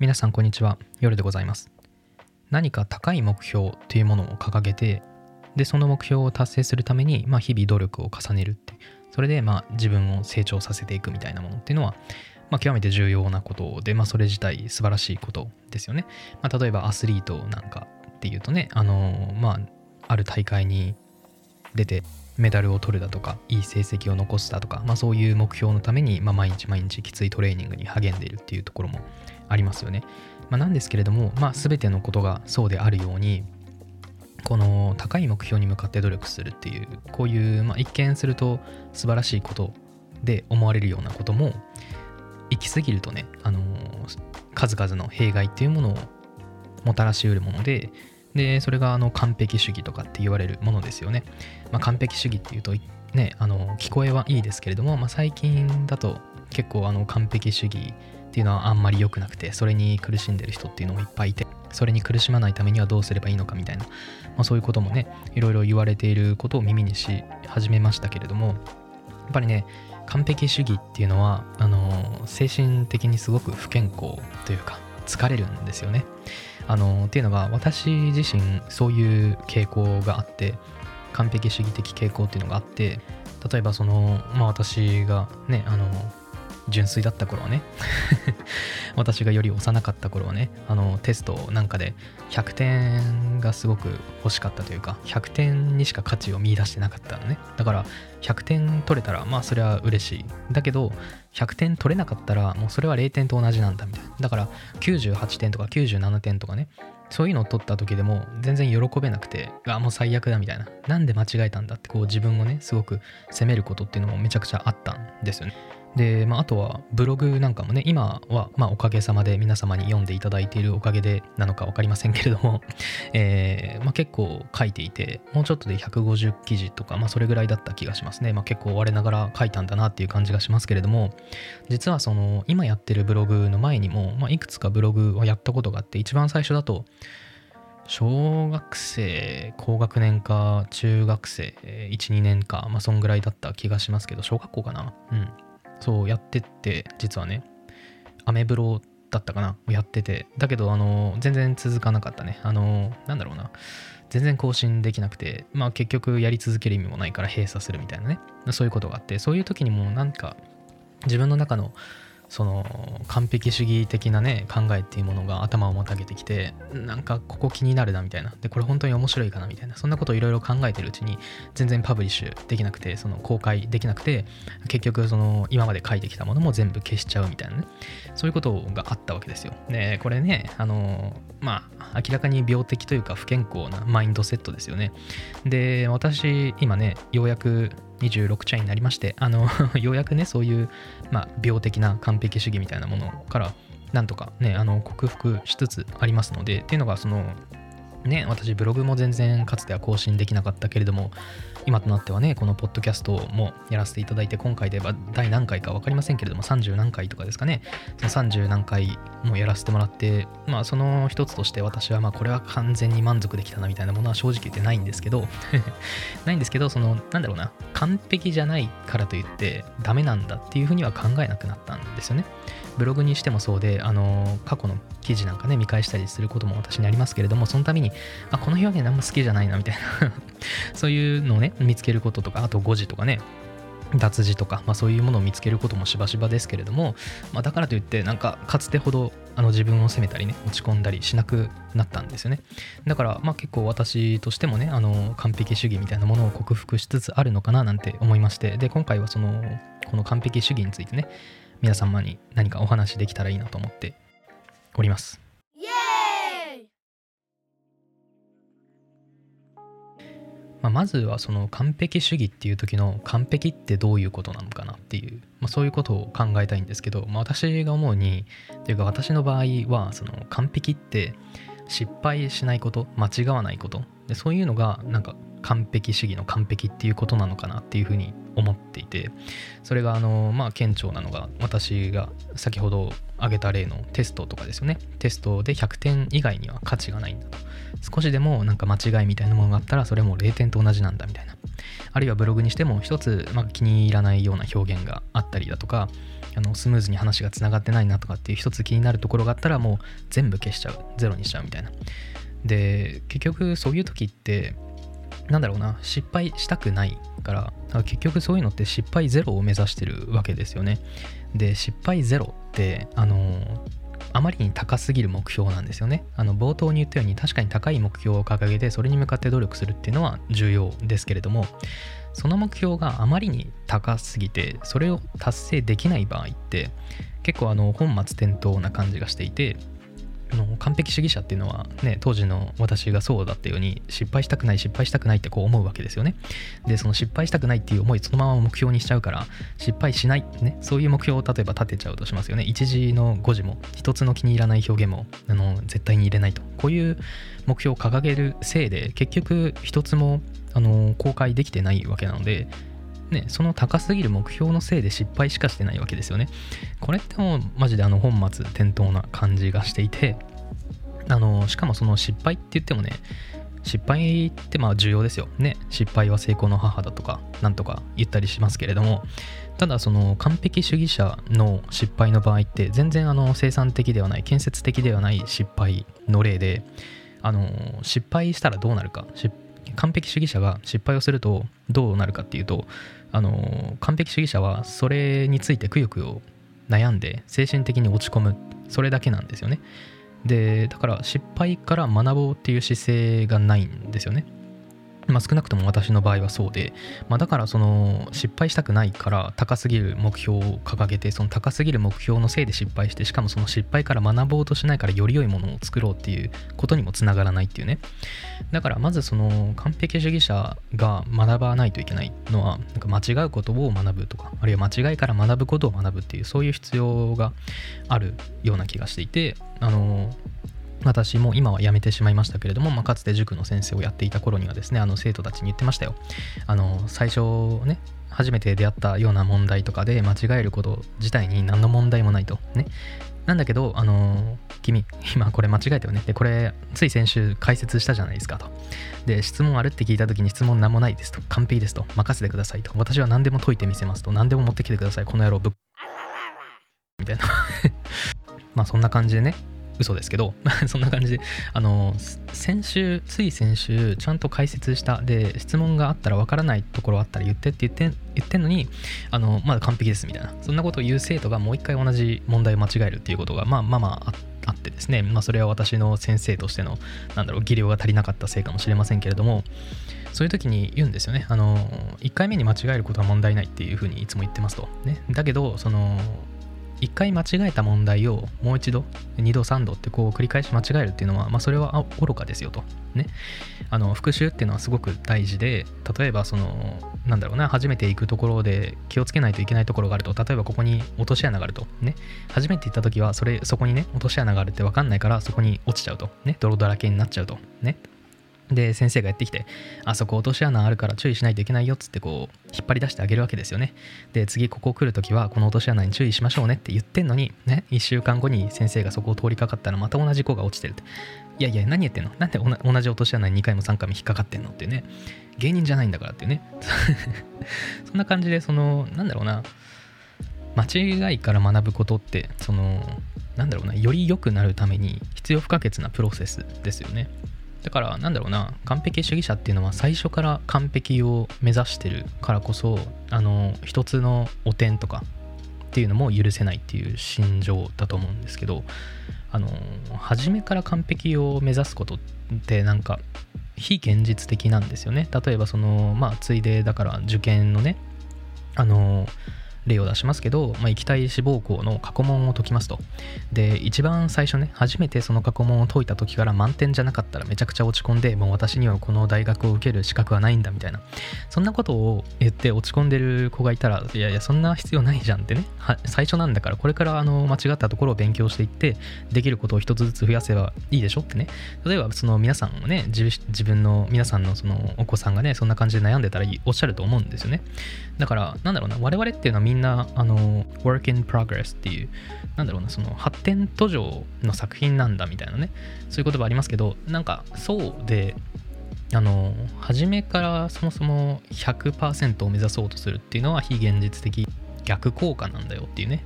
皆さんこんにちは。夜でございます。何か高い目標というものを掲げてでその目標を達成するために、まあ、日々努力を重ねるって。それでまあ自分を成長させていくみたいなものっていうのは、まあ、極めて重要なことで、まあ、それ自体素晴らしいことですよね、まあ、例えばアスリートなんかっていうとねあのまあある大会に出てメダルを取るだとかいい成績を残すだとか、まあ、そういう目標のために、まあ、毎日毎日きついトレーニングに励んでいるっていうところもありますよね。まあ、なんですけれども、まあ、全てのことがそうであるようにこの高い目標に向かって努力するっていうこういう、まあ、一見すると素晴らしいことで思われるようなことも行き過ぎるとね、あの、数々の弊害っていうものをもたらしうるものででそれがあの完璧主義とかって言われるものですよね、まあ、完璧主義っていうとねあの聞こえはいいですけれども、まあ、最近だと結構あの完璧主義っていうのはあんまり良くなくてそれに苦しんでる人っていうのもいっぱいいてそれに苦しまないためにはどうすればいいのかみたいな、まあ、そういうこともねいろいろ言われていることを耳にし始めましたけれどもやっぱりね完璧主義っていうのはあの精神的にすごく不健康というか疲れるんですよね。あのっていうのが私自身そういう傾向があって完璧主義的傾向っていうのがあって例えばそのまあ私がねあの純粋だった頃はね。私がより幼かった頃はね。あのテストなんかで100点がすごく欲しかったというか100点にしか価値を見いだしてなかったのね。だから100点取れたらまあそれは嬉しい。だけど100点取れなかったらもうそれは0点と同じなんだみたいな。だから98点とか97点とかねそういうのを取った時でも全然喜べなくてあもう最悪だみたいな。なんで間違えたんだってこう自分をねすごく責めることっていうのもめちゃくちゃあったんですよね。で、まあ、あとはブログなんかもね、今は、まあ、おかげさまで皆様に読んでいただいているおかげでなのか分かりませんけれども、えー、まあ、結構書いていて、もうちょっとで150記事とか、まあ、それぐらいだった気がしますね。まあ、結構我ながら書いたんだなっていう感じがしますけれども、実はその、今やってるブログの前にも、まあ、いくつかブログをやったことがあって、一番最初だと、小学生、高学年か中学生、1、2年か、まあ、そんぐらいだった気がしますけど、小学校かなうん。そうやってって実はねアメブロだったかなやってて。だけどあの全然続かなかったね。あのなんだろうな。全然更新できなくて。まあ結局やり続ける意味もないから閉鎖するみたいなね。そういうことがあって。そういう時にもなんか自分の中のその完璧主義的なね考えっていうものが頭をもたげてきてなんかここ気になるなみたいな。でこれ本当に面白いかなみたいな。そんなことをいろいろ考えてるうちに全然パブリッシュできなくてその公開できなくて結局その今まで書いてきたものも全部消しちゃうみたいなね。そういうことがあったわけですよ。でこれねあのまあ明らかに病的というか不健康なマインドセットですよね。で私今ねようやく26茶になりましてあの ようやくねそういう、まあ、病的な完璧主義みたいなものからなんとかねあの克服しつつありますのでっていうのがそのね私ブログも全然かつては更新できなかったけれども今となってはねこのポッドキャストもやらせていただいて今回では第何回か分かりませんけれども30何回とかですかね。その30何回もやらせてもらってまあその一つとして私はまあこれは完全に満足できたなみたいなものは正直言ってないんですけど ないんですけどそのなんだろうな完璧じゃないからといってダメなんだっていうふうには考えなくなったんですよね。ブログにしてもそうであの過去の記事なんかね見返したりすることも私にありますけれどもその度にあこの表現あんま好きじゃないなみたいな そういうのをね見つけることとかあと誤字とかね脱字とか、まあ、そういうものを見つけることもしばしばですけれども、まあ、だからといってなんかかつてほどあの自分を責めたりね落ち込んだりしなくなったんですよね。だからまあ結構私としてもねあの完璧主義みたいなものを克服しつつあるのかななんて思いましてで今回はそのこの完璧主義についてね皆様に何かお話できたらいいなと思っております。まあ、まずはその完璧主義っていう時の完璧ってどういうことなのかなっていう、まあ、そういうことを考えたいんですけど、まあ、私が思うにというか私の場合はその完璧って失敗しないこと間違わないことでそういうのがなんか完璧主義の完璧っていうことなのかなっていうふうに思っていてそれがあのまあ顕著なのが私が先ほど挙げた例のテストとかですよね。テストで100点以外には価値がないんだと。少しでもなんか間違いみたいなものがあったらそれも0点と同じなんだみたいな。あるいはブログにしても一つ、まあ、気に入らないような表現があったりだとかあのスムーズに話がつながってないなとかっていう一つ気になるところがあったらもう全部消しちゃう。ゼロにしちゃうみたいな。で結局そういう時ってなんだろうな失敗したくないから結局そういうのって失敗ゼロを目指してるわけですよね。で失敗ゼロってあのあまりに高すぎる目標なんですよね。あの冒頭に言ったように確かに高い目標を掲げてそれに向かって努力するっていうのは重要ですけれどもその目標があまりに高すぎてそれを達成できない場合って結構あの本末転倒な感じがしていての完璧主義者っていうのはね当時の私がそうだったように失敗したくない失敗したくないってこう思うわけですよね。でその失敗したくないっていう思いそのまま目標にしちゃうから失敗しないねそういう目標を例えば立てちゃうとしますよね。一時の誤字も一つの気に入らない表現もあの絶対に入れないと。こういう目標を掲げるせいで結局一つもあの公開できてないわけなのでね、その高すぎる目標のせいで失敗しかしてないわけですよね。これってもうマジであの本末転倒な感じがしていて、あの、しかもその失敗って言ってもね、失敗ってまあ重要ですよ。ね。失敗は成功の母だとか、なんとか言ったりしますけれども、ただその完璧主義者の失敗の場合って全然あの生産的ではない、建設的ではない失敗の例で、あの、失敗したらどうなるか、完璧主義者が失敗をするとどうなるかっていうと、あの完璧主義者はそれについてくよくよ悩んで精神的に落ち込む。それだけなんですよね。でだから失敗から学ぼうっていう姿勢がないんですよね。まあ、少なくとも私の場合はそうで、まあ、だからその失敗したくないから高すぎる目標を掲げてその高すぎる目標のせいで失敗してしかもその失敗から学ぼうとしないからより良いものを作ろうっていうことにもつながらないっていうね。だからまずその完璧主義者が学ばないといけないのはなんか間違うことを学ぶとかあるいは間違いから学ぶことを学ぶっていうそういう必要があるような気がしていてあの私も今は辞めてしまいましたけれども、まあ、かつて塾の先生をやっていた頃にはですねあの生徒たちに言ってましたよあの最初ね初めて出会ったような問題とかで間違えること自体に何の問題もないとねなんだけど、あの君、今これ間違えたよね。で、これ、つい先週解説したじゃないですかと。で、質問あるって聞いた時に質問何もないですと。完璧ですと。任せてくださいと。私は何でも解いてみせますと。何でも持ってきてください。この野郎ぶっ。みたいな まあそんな感じでね、嘘ですけど そんな感じであの先週つい先週ちゃんと解説したで質問があったらわからないところあったら言ってって言って言ってんのにあのまだ完璧ですみたいなそんなことを言う生徒がもう一回同じ問題を間違えるっていうことがまあまあまああってですねまあそれは私の先生としてのなんだろう技量が足りなかったせいかもしれませんけれどもそういう時に言うんですよね。あの、1回目に間違えることは問題ないっていうふうにいつも言ってますと。ね。だけど、その、一回間違えた問題をもう一度、二度三度ってこう繰り返し間違えるっていうのは、まあそれは愚かですよと。ね。あの、復習っていうのはすごく大事で、例えばその、なんだろうな、初めて行くところで気をつけないといけないところがあると、例えばここに落とし穴があると。ね。初めて行った時は、それ、そこにね、落とし穴があるって分かんないから、そこに落ちちゃうと。ね。泥だらけになっちゃうと。ね。で、先生がやってきて、あそこ落とし穴あるから注意しないといけないよっつってこう、引っ張り出してあげるわけですよね。で、次ここ来るときは、この落とし穴に注意しましょうねって言ってんのに、ね、1週間後に先生がそこを通りかかったらまた同じ子が落ちてるって。いやいや、何言ってんの？なんで同じ落とし穴に2回も3回も引っかかってんのっていうね。芸人じゃないんだからっていうね。そんな感じで、その、なんだろうな、間違いから学ぶことって、その、なんだろうな、より良くなるために必要不可欠なプロセスですよね。だからなんだろうな完璧主義者っていうのは最初から完璧を目指してるからこそあの一つの汚点とかっていうのも許せないっていう心情だと思うんですけどあの初めから完璧を目指すことってなんか非現実的なんですよね。例えばそのまあついでだから受験のねあの例を出しますけど、まあ、液体志望校の過去問を解きますと。で、一番最初ね、初めてその過去問を解いた時から満点じゃなかったらめちゃくちゃ落ち込んで、もう私にはこの大学を受ける資格はないんだみたいな、そんなことを言って落ち込んでる子がいたら、いやいや、そんな必要ないじゃんってね、最初なんだから、これからあの間違ったところを勉強していって、できることを一つずつ増やせばいいでしょってね。例えば、その皆さんもね、自分の、皆さんのそのお子さんがね、そんな感じで悩んでたらいいおっしゃると思うんですよね。だから、なんだろうな、我々っていうのはみんな、あの、work in progress っていう、なんだろうな、その発展途上の作品なんだみたいなね、そういう言葉ありますけど、なんかそうで、あの、初めからそもそも100%を目指そうとするっていうのは非現実的逆効果なんだよっていうね。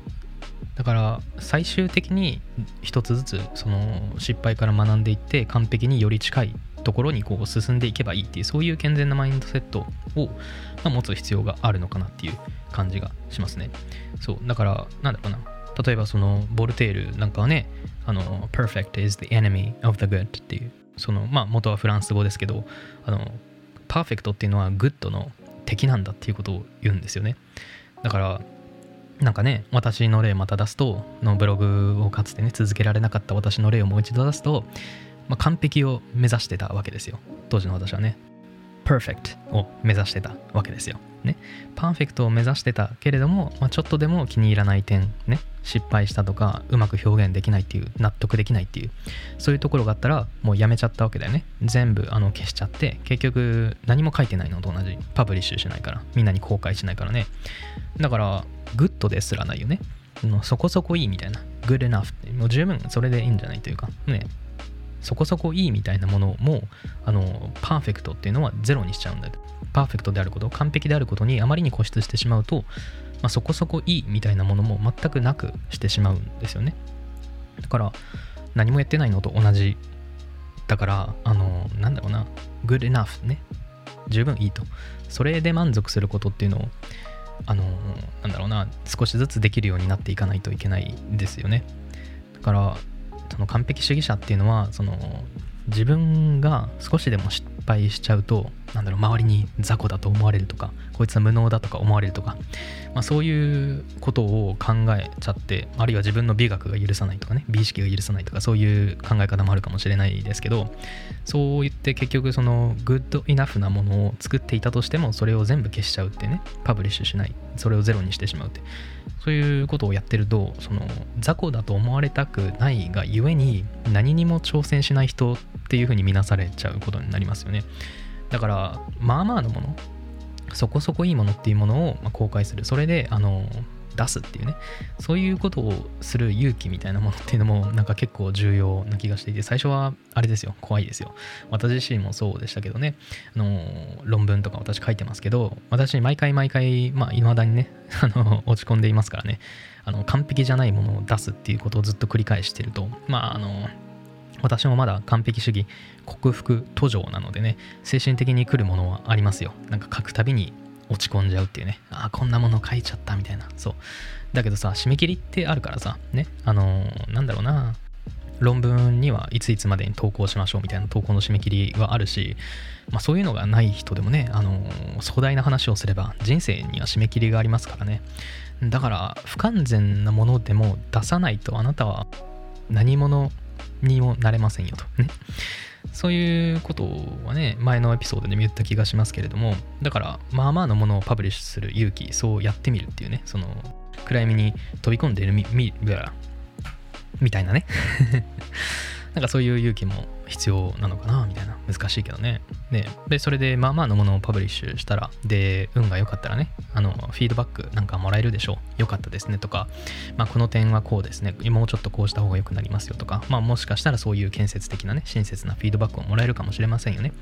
だから最終的に一つずつその失敗から学んでいって完璧により近いところにこう進んでいけばいいっていうそういう健全なマインドセットを、持つ必要があるのかなっていう感じがしますね。そうだからなんだろうな。例えばそのボルテールなんかはねあの perfect is the enemy of the good っていうそのまあ元はフランス語ですけどあのパーフェクトっていうのはグッドの敵なんだっていうことを言うんですよね。だからなんかね私の例また出すとのブログをかつてね続けられなかった私の例をもう一度出すとまあ、完璧を目指してたわけですよ。当時の私はね。perfect を目指してたわけですよ。ね。パーフェクトを目指してたけれども、まあ、ちょっとでも気に入らない点、ね。失敗したとか、うまく表現できないっていう、納得できないっていう、そういうところがあったら、もうやめちゃったわけだよね。全部あの消しちゃって、結局何も書いてないのと同じ。パブリッシュしないから。みんなに公開しないからね。だから、グッドですらないよね。そこそこいいみたいな。good enough、もう十分それでいいんじゃないというか、ね。そこそこいいみたいなものもあのパーフェクトっていうのはゼロにしちゃうんだよ。パーフェクトであること完璧であることにあまりに固執してしまうと、まあ、そこそこいいみたいなものも全くなくしてしまうんですよね。だから何もやってないのと同じだからあのなんだろうな。good enough ね。十分いいと。それで満足することっていうのをあのなんだろうな。少しずつできるようになっていかないといけないですよね。だからその完璧主義者っていうのはその自分が少しでも失敗しちゃうとなんだろう周りに雑魚だと思われるとかこいつは無能だとか思われるとか、まあ、そういうことを考えちゃってあるいは自分の美学が許さないとかね美意識が許さないとかそういう考え方もあるかもしれないですけどそう言って結局そのグッドイナフなものを作っていたとしてもそれを全部消しちゃうってねパブリッシュしないそれをゼロにしてしまうってそういうことをやってるとその雑魚だと思われたくないがゆえに何にも挑戦しない人っていうふうに見なされちゃうことになりますよね。だからまあまあのもの。そこそこいいものっていうものを公開する。それであの出すっていうね。そういうことをする勇気みたいなものっていうのもなんか結構重要な気がしていて最初はあれですよ。怖いですよ。私自身もそうでしたけどね。あの論文とか私書いてますけど私毎回毎回まあ未だにね あの落ち込んでいますからね。あの完璧じゃないものを出すっていうことをずっと繰り返してると。まああの私もまだ完璧主義克服途上なのでね精神的に来るものはありますよなんか書くたびに落ち込んじゃうっていうね。ああ、こんなもの書いちゃったみたいな。そう。だけどさ、締め切りってあるからさ、ね。あのー、なんだろうな。論文にはいついつまでに投稿しましょうみたいな投稿の締め切りはあるし、まあ、そういうのがない人でもね、あの、壮大な話をすれば人生には締め切りがありますからね。だから不完全なものでも出さないとあなたは何者にもなれませんよとね。そういうことはね、前のエピソードでも言った気がしますけれども、だから、まあまあのものをパブリッシュする勇気、そうやってみるっていうね、その、暗闇に飛び込んでるみ、み、みたいなね なんかそういう勇気も必要なのかなみたいな。難しいけどね。ででそれでまあまあのものをパブリッシュしたらで運が良かったらねあのフィードバックなんかもらえるでしょう。良かったですねとか、まあ、この点はこうですね。もうちょっとこうした方が良くなりますよとか、まあ、もしかしたらそういう建設的なね親切なフィードバックをもらえるかもしれませんよね。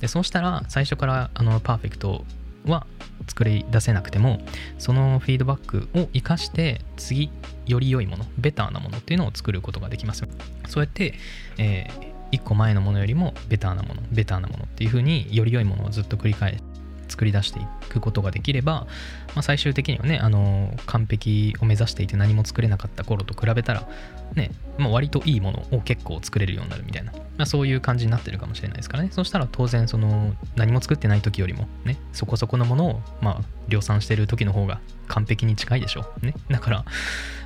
でそうしたら最初からあのパーフェクトは作り出せなくてもそのフィードバックを生かして次より良いものベターなものっていうのを作ることができますそうやって、えー、1個前のものよりもベターなものベターなものっていう風により良いものをずっと繰り返作り出していくことができれば、まあ、最終的にはねあの完璧を目指していて何も作れなかった頃と比べたらね、まあ、割といいものを結構作れるようになるみたいな、まあ、そういう感じになってるかもしれないですからね。そしたら当然その何も作ってない時よりもねそこそこのものをまあ量産してる時の方が完璧に近いでしょう。ね。だから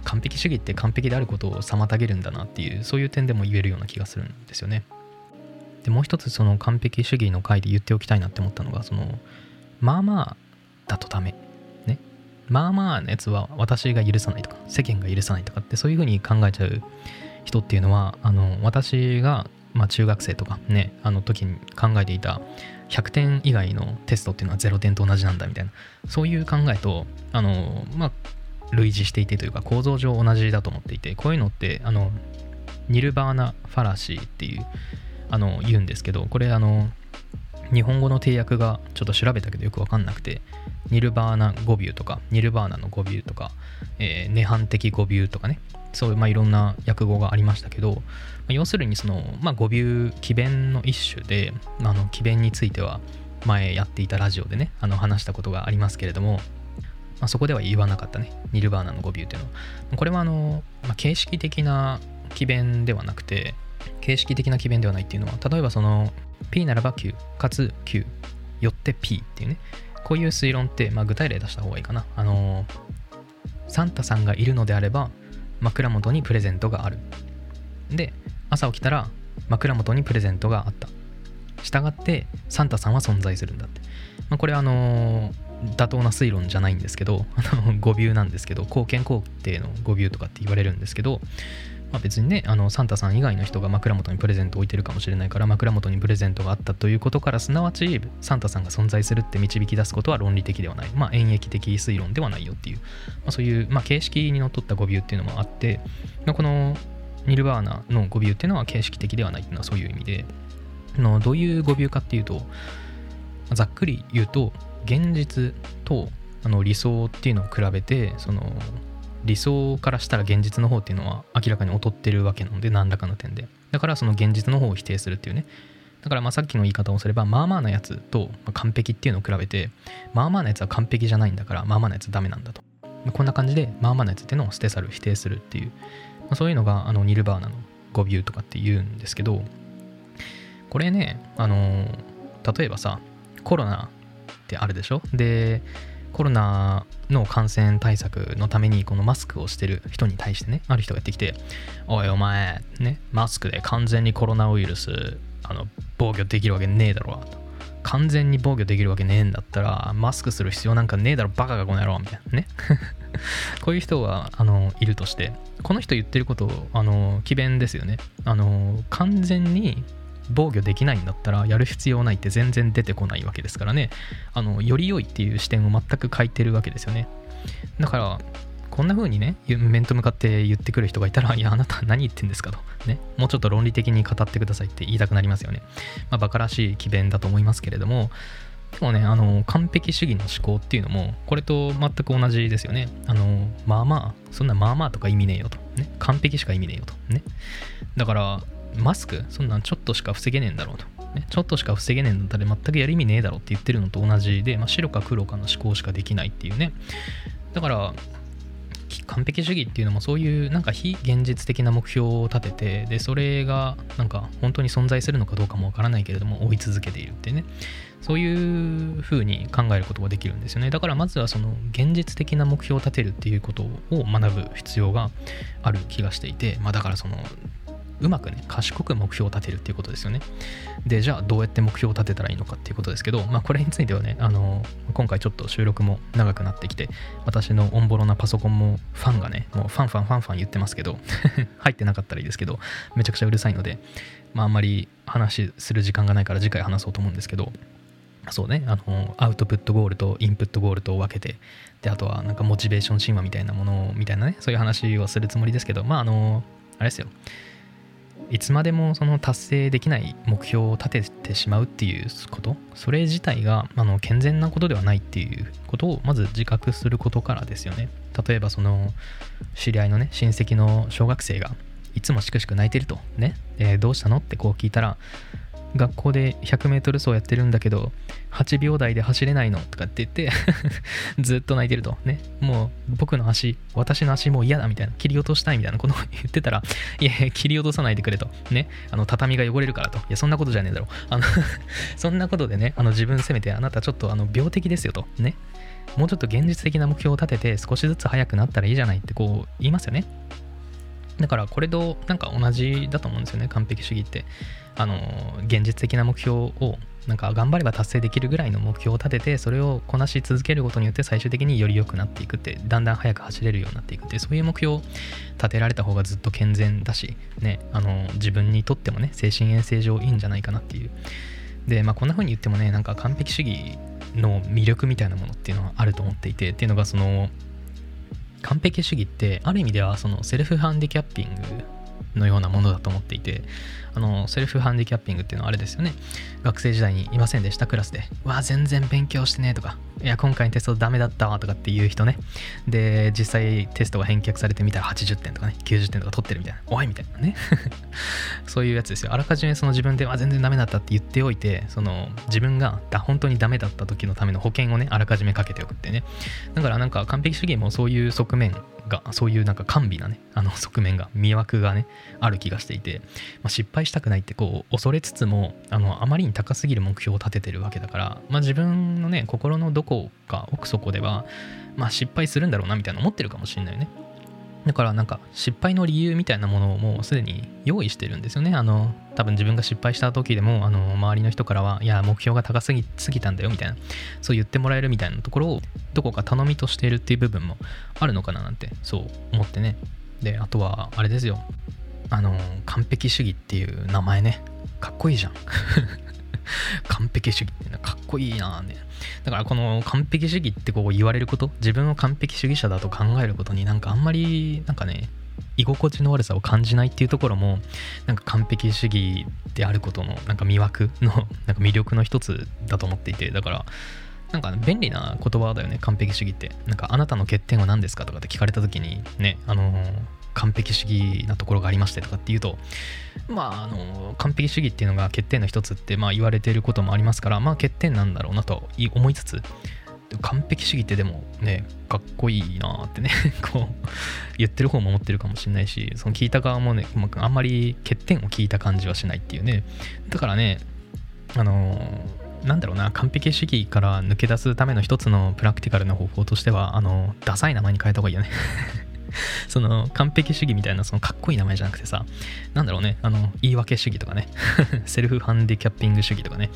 完璧主義って完璧であることを妨げるんだなっていうそういう点でも言えるような気がするんですよね。でもう一つその完璧主義の回で言っておきたいなって思ったのがそのまあまあだとダメ。ね。まあまあのやつは私が許さないとか世間が許さないとかってそういうふうに考えちゃう人っていうのはあの私がまあ中学生とかねあの時に考えていた100点以外のテストっていうのは0点と同じなんだみたいなそういう考えとあのまあ類似していてというか構造上同じだと思っていてこういうのってあのニルバーナ・ファラシーっていうあの言うんですけどこれあの日本語の定訳がちょっと調べたけどよく分かんなくてニルバーナ語尾とかニルバーナの語尾とか、えー、涅槃的語尾とかね。そういう、まあ、いろんな訳語がありましたけど、まあ、要するにその、まあ、語尾奇弁の一種で、まあ、の奇弁については前やっていたラジオでねあの話したことがありますけれども、まあ、そこでは言わなかったね。ニルバーナの語尾っていうのは。これはあの、まあ、形式的な奇弁ではなくて形式的な奇弁ではないっていうのは例えばその P ならば9かつ9よって P っていうね。こういう推論って、まあ、具体例出した方がいいかな。あのサンタさんがいるのであれば枕元にプレゼントがある。で朝起きたら枕元にプレゼントがあった。したがってサンタさんは存在するんだって、まあ、これはあの妥当な推論じゃないんですけどあの語尾なんですけど貢献肯定の語尾とかって言われるんですけどまあ、別にねあのサンタさん以外の人が枕元にプレゼントを置いてるかもしれないから枕元にプレゼントがあったということからすなわちサンタさんが存在するって導き出すことは論理的ではない、まあ、演繹的推論ではないよっていう、まあ、そういう、まあ、形式にのっとった語尾っていうのもあって、まあ、このニルバーナの語尾っていうのは形式的ではないっていうのはそういう意味でのどういう語尾かっていうとざっくり言うと現実とあの理想っていうのを比べてその理想からしたら現実の方っていうのは明らかに劣ってるわけなので何らかの点で。だからその現実の方を否定するっていうね。だからまあさっきの言い方をすればまあまあなやつと完璧っていうのを比べてまあまあなやつは完璧じゃないんだからまあまあなやつダメなんだと。こんな感じでまあまあなやつっていうのを捨て去る否定するっていう、まあ、そういうのがあのニルバーナの語尾とかって言うんですけどこれねあの例えばさコロナってあるでしょ？でコロナの感染対策のためにこのマスクをしてる人に対してねある人がやってきて「おいお前ねマスクで完全にコロナウイルスあの防御できるわけねえだろ」と。完全に防御できるわけねえんだったらマスクする必要なんかねえだろバカがこの野郎みたいなね こういう人があのいるとしてこの人言ってることあの詭弁ですよねあの完全に防御できないんだったらやる必要ないって全然出てこないわけですからねあのより良いっていう視点を全く書いてるわけですよねだからこんな風にね面と向かって言ってくる人がいたらいやあなた何言ってんですかとねもうちょっと論理的に語ってくださいって言いたくなりますよねまあバカらしい詭弁だと思いますけれどもでもね、あの、完璧主義の思考っていうのも、これと全く同じですよね。あの、まあまあ、そんなまあまあとか意味ねえよと。ね。完璧しか意味ねえよと。ね。だから、マスク？そんなんちょっとしか防げねえんだろうと。ね、ちょっとしか防げねえんだったら全くやる意味ねえだろうって言ってるのと同じで、まあ、白か黒かの思考しかできないっていうね。だから、完璧主義っていうのもそういうなんか非現実的な目標を立ててでそれがなんか本当に存在するのかどうかもわからないけれども追い続けているってねそういうふうに考えることができるんですよねだからまずはその現実的な目標を立てるっていうことを学ぶ必要がある気がしていてまあだからそのうまくね、賢く目標を立てるっていうことですよね。で、じゃあどうやって目標を立てたらいいのかっていうことですけど、まあこれについてはね、あの、今回ちょっと収録も長くなってきて、私のオンボロなパソコンもファンがね、もうファンファンファンファン言ってますけど、入ってなかったらいいですけど、めちゃくちゃうるさいので、まああんまり話する時間がないから次回話そうと思うんですけど、そうね、あの、アウトプットゴールとインプットゴールと分けて、で、あとはなんかモチベーション神話みたいなものみたいなね、そういう話をするつもりですけど、まああの、あれですよ。いつまでもその達成できない目標を立ててしまうっていうこと？それ自体があの健全なことではないっていうことをまず自覚することからですよね。例えばその知り合いのね親戚の小学生がいつもしくしく泣いてるとね、えー、どうしたの？ってこう聞いたら学校で 100m 走やってるんだけど8秒台で走れないのとかって言って ずっと泣いてると。ね。もう僕の足私の足もう嫌だみたいな。切り落としたいみたいなことを言ってたらいやいや切り落とさないでくれと。ね。あの畳が汚れるからと。いやそんなことじゃねえだろ。あの そんなことでねあの自分責めてあなたちょっとあの病的ですよと。ね。もうちょっと現実的な目標を立てて少しずつ速くなったらいいじゃないってこう言いますよね。だからこれとなんか同じだと思うんですよね完璧主義って。あの現実的な目標をなんか頑張れば達成できるぐらいの目標を立ててそれをこなし続けることによって最終的により良くなっていくってだんだん速く走れるようになっていくってそういう目標を立てられた方がずっと健全だし、ね、あの自分にとってもね精神衛生上いいんじゃないかなっていう。でまあこんな風に言ってもねなんか完璧主義の魅力みたいなものっていうのはあると思っていてっていうのがその完璧主義ってある意味ではそのセルフハンディキャッピングのようなものだと思っていてあのセルフハンディキャッピングっていうのはあれですよね。学生時代にいませんでしたクラスで。わあ全然勉強してねとか。いや今回のテストダメだったわとかっていう人ね。で実際テストが返却されてみたら80点とかね90点とか取ってるみたいな。おいみたいなね。そういうやつですよ。あらかじめその自分であ全然ダメだったって言っておいてその自分が本当にダメだった時のための保険をねあらかじめかけておくってね。だからなんか完璧主義もそういう側面がそういうなんか甘美なねあの側面が魅惑がねある気がしていて、まあ、失敗したくないってこう恐れつつもあのあまりに高すぎる目標を立ててるわけだから、まあ、自分のね心のどこか奥底では、まあ、失敗するんだろうなみたいな思ってるかもしれないよね。だからなんか失敗の理由みたいなものをもうすでに用意してるんですよね。あの多分自分が失敗した時でもあの周りの人からはいや目標が高すぎすぎたんだよみたいなそう言ってもらえるみたいなところをどこか頼みとしているっていう部分もあるのかななんてそう思ってね。であとはあれですよあの完璧主義っていう名前ねかっこいいじゃん 完璧主義ってかっこいいなね。だからこの完璧主義ってこう言われること自分を完璧主義者だと考えることになんかあんまりなんかね居心地の悪さを感じないっていうところもなんか完璧主義であることのなんか魅惑の なんか魅力の一つだと思っていてだからなんか便利な言葉だよね完璧主義って。なんかあなたの欠点は何ですかとかって聞かれた時にねあのー完璧主義なところがありましてとかっていうとまああの完璧主義っていうのが欠点の一つってまあ言われていることもありますからまあ欠点なんだろうなと思いつつ完璧主義ってでもねかっこいいなってね こう言ってる方も思ってるかもしれないしその聞いた側もねあんまり欠点を聞いた感じはしないっていうね。だからねあのなんだろうな完璧主義から抜け出すための一つのプラクティカルな方法としてはあのダサい名前に変えた方がいいよね。その完璧主義みたいなそのかっこいい名前じゃなくてさ、なんだろうね、あの、言い訳主義とかね、セルフハンディキャッピング主義とかね、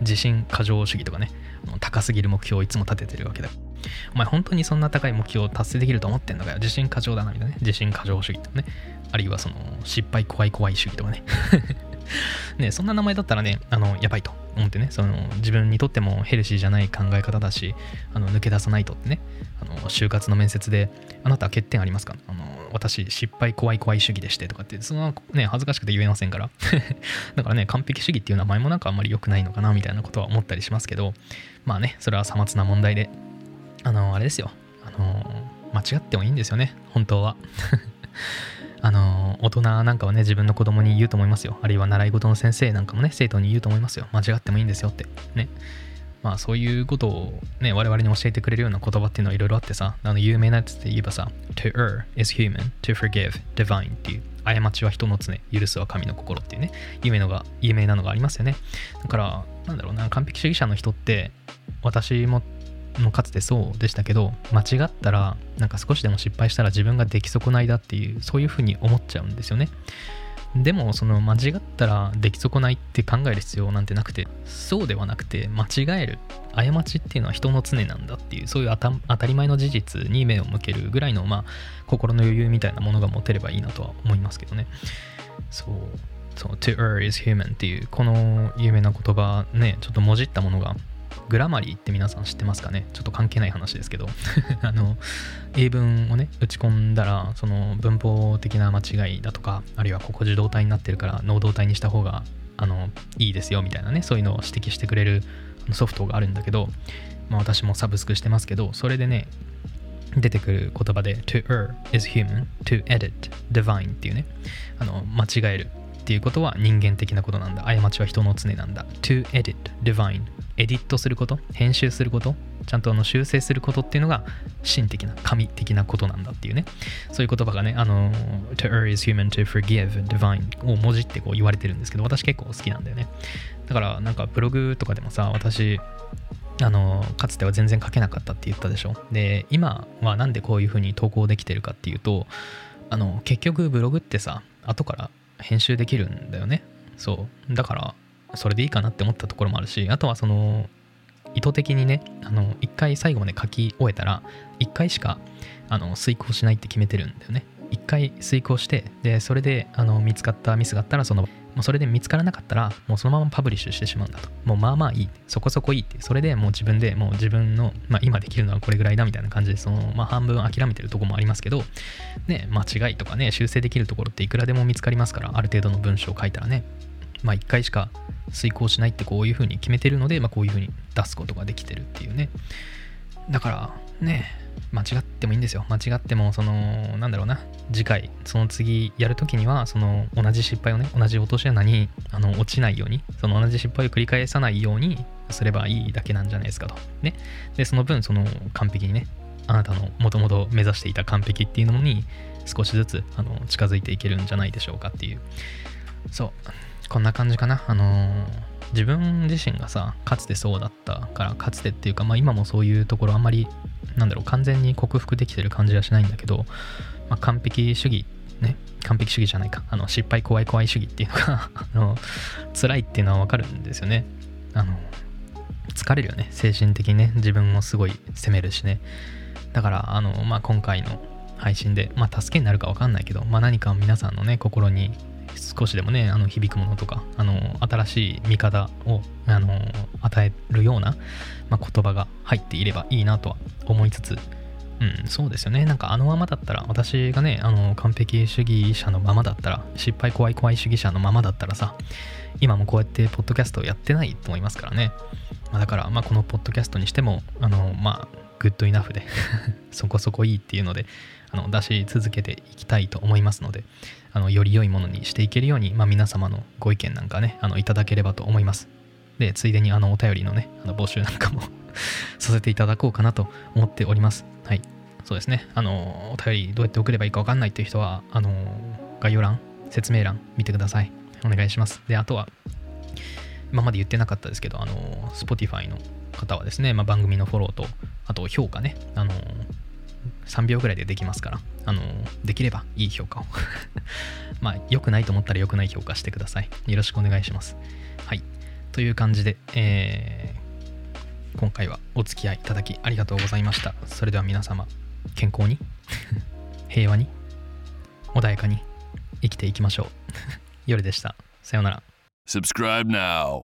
自信過剰主義とかね、高すぎる目標をいつも立ててるわけだ。お前本当にそんな高い目標を達成できると思ってんのかよ。自信過剰だなみたいなね。自信過剰主義とかね。あるいはその失敗怖い怖い主義とかね。ね、そんな名前だったらね、あの、やばいと思ってね、その自分にとってもヘルシーじゃない考え方だし、あの抜け出さないとってね、あの就活の面接で、あなたは欠点ありますか？あの私、失敗怖い怖い主義でしてとかって、そのね、恥ずかしくて言えませんから。だからね、完璧主義っていう名前もなんかあんまり良くないのかなみたいなことは思ったりしますけど、まあね、それはさまつな問題で、あの、あれですよ、あの、間違ってもいいんですよね、本当は。あの大人なんかはね自分の子供に言うと思いますよ。あるいは習い事の先生なんかもね生徒に言うと思いますよ。間違ってもいいんですよって。ね。まあそういうことをね我々に教えてくれるような言葉っていうのはいろいろあってさあの有名なやつで言えばさ To err is human, to forgive divine っていう過ちは人の常許すは神の心っていうね有名のが有名なのがありますよね。だからなんだろうな完璧主義者の人って私ももかつてそうでしたけど間違ったらなんか少しでも失敗したら自分が出来損ないだっていうそういうふうに思っちゃうんですよね。でもその間違ったら出来損ないって考える必要なんてなくてそうではなくて間違える過ちっていうのは人の常なんだっていうそういう当たり前の事実に目を向けるぐらいのまあ心の余裕みたいなものが持てればいいなとは思いますけどね。そう。そう to err is human っていうこの有名な言葉ねちょっともじったものがグラマリーって皆さん知ってますかね？ちょっと関係ない話ですけど。あの英文をね打ち込んだらその文法的な間違いだとかあるいはここ受動体になってるから能動体にした方があのいいですよみたいなねそういうのを指摘してくれるソフトがあるんだけど、まあ、私もサブスクしてますけどそれでね出てくる言葉で to err is human to edit divine っていうねあの間違えるっていうことは人間的なことなんだ。過ちは人の常なんだ。to edit, divine. エディットすること、編集すること、ちゃんとあの修正することっていうのが神的な、神的なことなんだっていうね。そういう言葉がね、あの、to err is human, to forgive, divine を文字ってこう言われてるんですけど、私結構好きなんだよね。だからなんかブログとかでもさ、私、あのかつては全然書けなかったって言ったでしょで今はなんでこういうふうに投稿できてるかっていうとあの結局ブログってさ後から編集できるんだよね。そう。だからそれでいいかなって思ったところもあるしあとはその意図的にねあの1回最後まで書き終えたら1回しかあの遂行しないって決めてるんだよね。1回遂行してでそれであの見つかったミスがあったらそのもうそれで見つからなかったら、もうそのままパブリッシュしてしまうんだと。もうまあまあいい。そこそこいいって。それでもう自分でもう自分の、まあ今できるのはこれぐらいだみたいな感じで、その、まあ半分諦めてるとこもありますけど、ね、間違いとかね、修正できるところっていくらでも見つかりますから、ある程度の文章を書いたらね、まあ一回しか遂行しないってこういうふうに決めてるので、まあこういうふうに出すことができてるっていうね。だからね、間違ってもいいんですよ。間違っても、その、なんだろうな、次回、その次やるときには、その同じ失敗をね、同じ落とし穴にあの落ちないように、その同じ失敗を繰り返さないようにすればいいだけなんじゃないですかと。ね。で、その分、その完璧にね、あなたのもともと目指していた完璧っていうのに少しずつあの近づいていけるんじゃないでしょうかっていう。そう。こんな感じかな。あのー自分自身がさかつてそうだったからかつてっていうか、まあ、今もそういうところあんまりなんだろう完全に克服できてる感じはしないんだけど、まあ、完璧主義ね完璧主義じゃないか。あの失敗怖い怖い主義っていうのが あの辛いっていうのはわかるんですよね。あの疲れるよね。精神的にね。自分もすごい責めるしね。だからあの、まあ、今回の配信で、まあ、助けになるかわかんないけど、まあ、何か皆さんのね心に少しでもねあの響くものとかあの新しい見方をあの与えるような、まあ、言葉が入っていればいいなとは思いつつうん、そうですよね。なんかあのままだったら、私がね、あの完璧主義者のままだったら、失敗怖い怖い主義者のままだったらさ、今もこうやってポッドキャストをやってないと思いますからね。まあ、だから、まあ、このポッドキャストにしても、あの、まあ、グッドイナフで そこそこいいっていうので、あの出し続けていきたいと思いますので、あのより良いものにしていけるように、まあ、皆様のご意見なんかね、あのいただければと思います。で、ついでにあのお便りのね、あの募集なんかも させていただこうかなと思っております。はい。そうですね。あの、お便りどうやって送ればいいかわかんないっていう人は、あの、概要欄、説明欄見てください。お願いします。で、あとは、今まで言ってなかったですけど、あの、Spotify の方はですね、まあ、番組のフォローと、あと評価ね、あの、3秒ぐらいでできますから、あの、できればいい評価を まあ、良くないと思ったら良くない評価してください。よろしくお願いします。はい。という感じで、えー、今回はお付き合いいただきありがとうございました。それでは皆様、健康に、平和に、穏やかに生きていきましょう。夜でした。さようなら。Subscribe now.